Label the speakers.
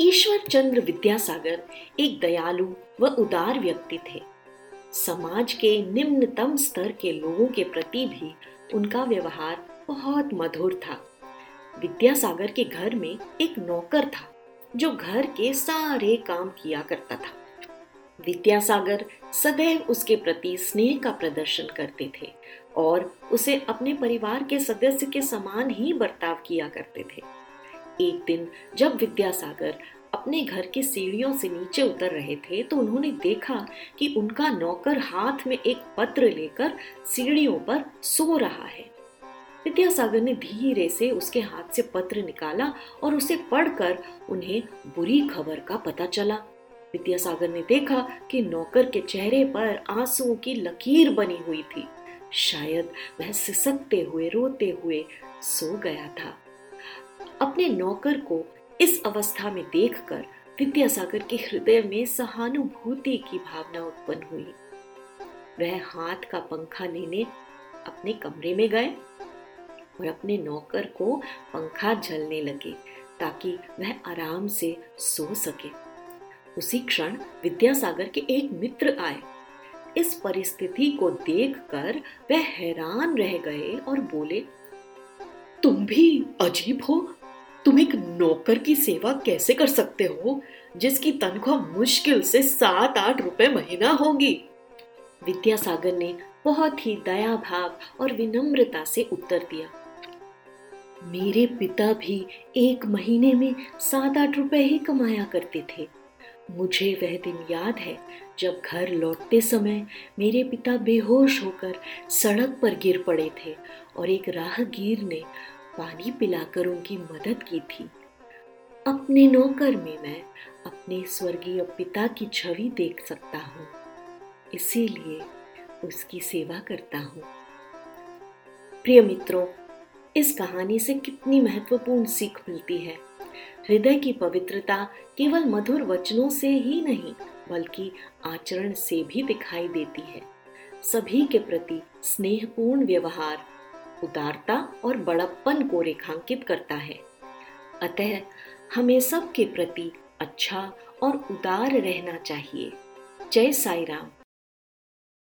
Speaker 1: ईश्वर चंद्र विद्यासागर एक दयालु व उदार व्यक्ति थे। समाज के निम्नतम स्तर के लोगों के प्रति भी उनका व्यवहार बहुत मधुर था। विद्यासागर के घर में एक नौकर था, जो घर के सारे काम किया करता था। विद्यासागर सदैव उसके प्रति स्नेह का प्रदर्शन करते थे और उसे अपने परिवार के सदस्य के समान ही बर्ताव किया करते थे। एक दिन जब विद्यासागर अपने घर की सीढ़ियों से नीचे उतर रहे थे तो उन्होंने देखा कि उनका नौकर हाथ में एक पत्र लेकर सीढ़ियों पर सो रहा है। विद्यासागर ने धीरे से उसके हाथ से पत्र निकाला और उसे पढ़कर उन्हें बुरी खबर का पता चला। विद्यासागर ने देखा कि नौकर के चेहरे पर आंसुओं की लकीर बनी हुई थी। शायद वह सिसकते हुए, रोते हुए सो गया था। अपने नौकर को इस अवस्था में देखकर विद्यासागर के हृदय में सहानुभूति की भावना उत्पन्न हुई। वह हाथ का पंखा लेने अपने कमरे में गए और अपने नौकर को पंखा झलने लगे ताकि वह आराम से सो सके। उसी क्षण विद्यासागर के एक मित्र आए। इस परिस्थिति को देखकर वह हैरान रह गए और बोले, तुम भी अजीब हो तुम एक नौकर की सेवा कैसे कर सकते हो, जिसकी तनख्वाह मुश्किल से सात आठ रुपए महीना होगी? विद्यासागर ने बहुत ही दया भाव और विनम्रता से उत्तर दिया। मेरे पिता भी एक महीने में सात आठ रुपए ही कमाया करते थे। मुझे वह दिन याद है, जब घर लौटते समय मेरे पिता बेहोश होकर सड़क पर गिर पड़े थे और एक राहगीर ने पानी पिलाकर उनकी मदद की थी। अपने नौकर में मैं अपने स्वर्गीय पिता की छवि देख सकता हूँ, इसीलिए उसकी सेवा करता हूँ। प्रिय मित्रों, इस कहानी से कितनी महत्वपूर्ण सीख मिलती है। हृदय की पवित्रता केवल मधुर वचनों से ही नहीं, बल्कि आचरण से भी दिखाई देती है। सभी के प्रति स्नेहपूर्ण व्यवहार उदारता और बड़प्पन को रेखांकित करता है। अतः हमें सबके प्रति अच्छा और उदार रहना चाहिए। जय साई राम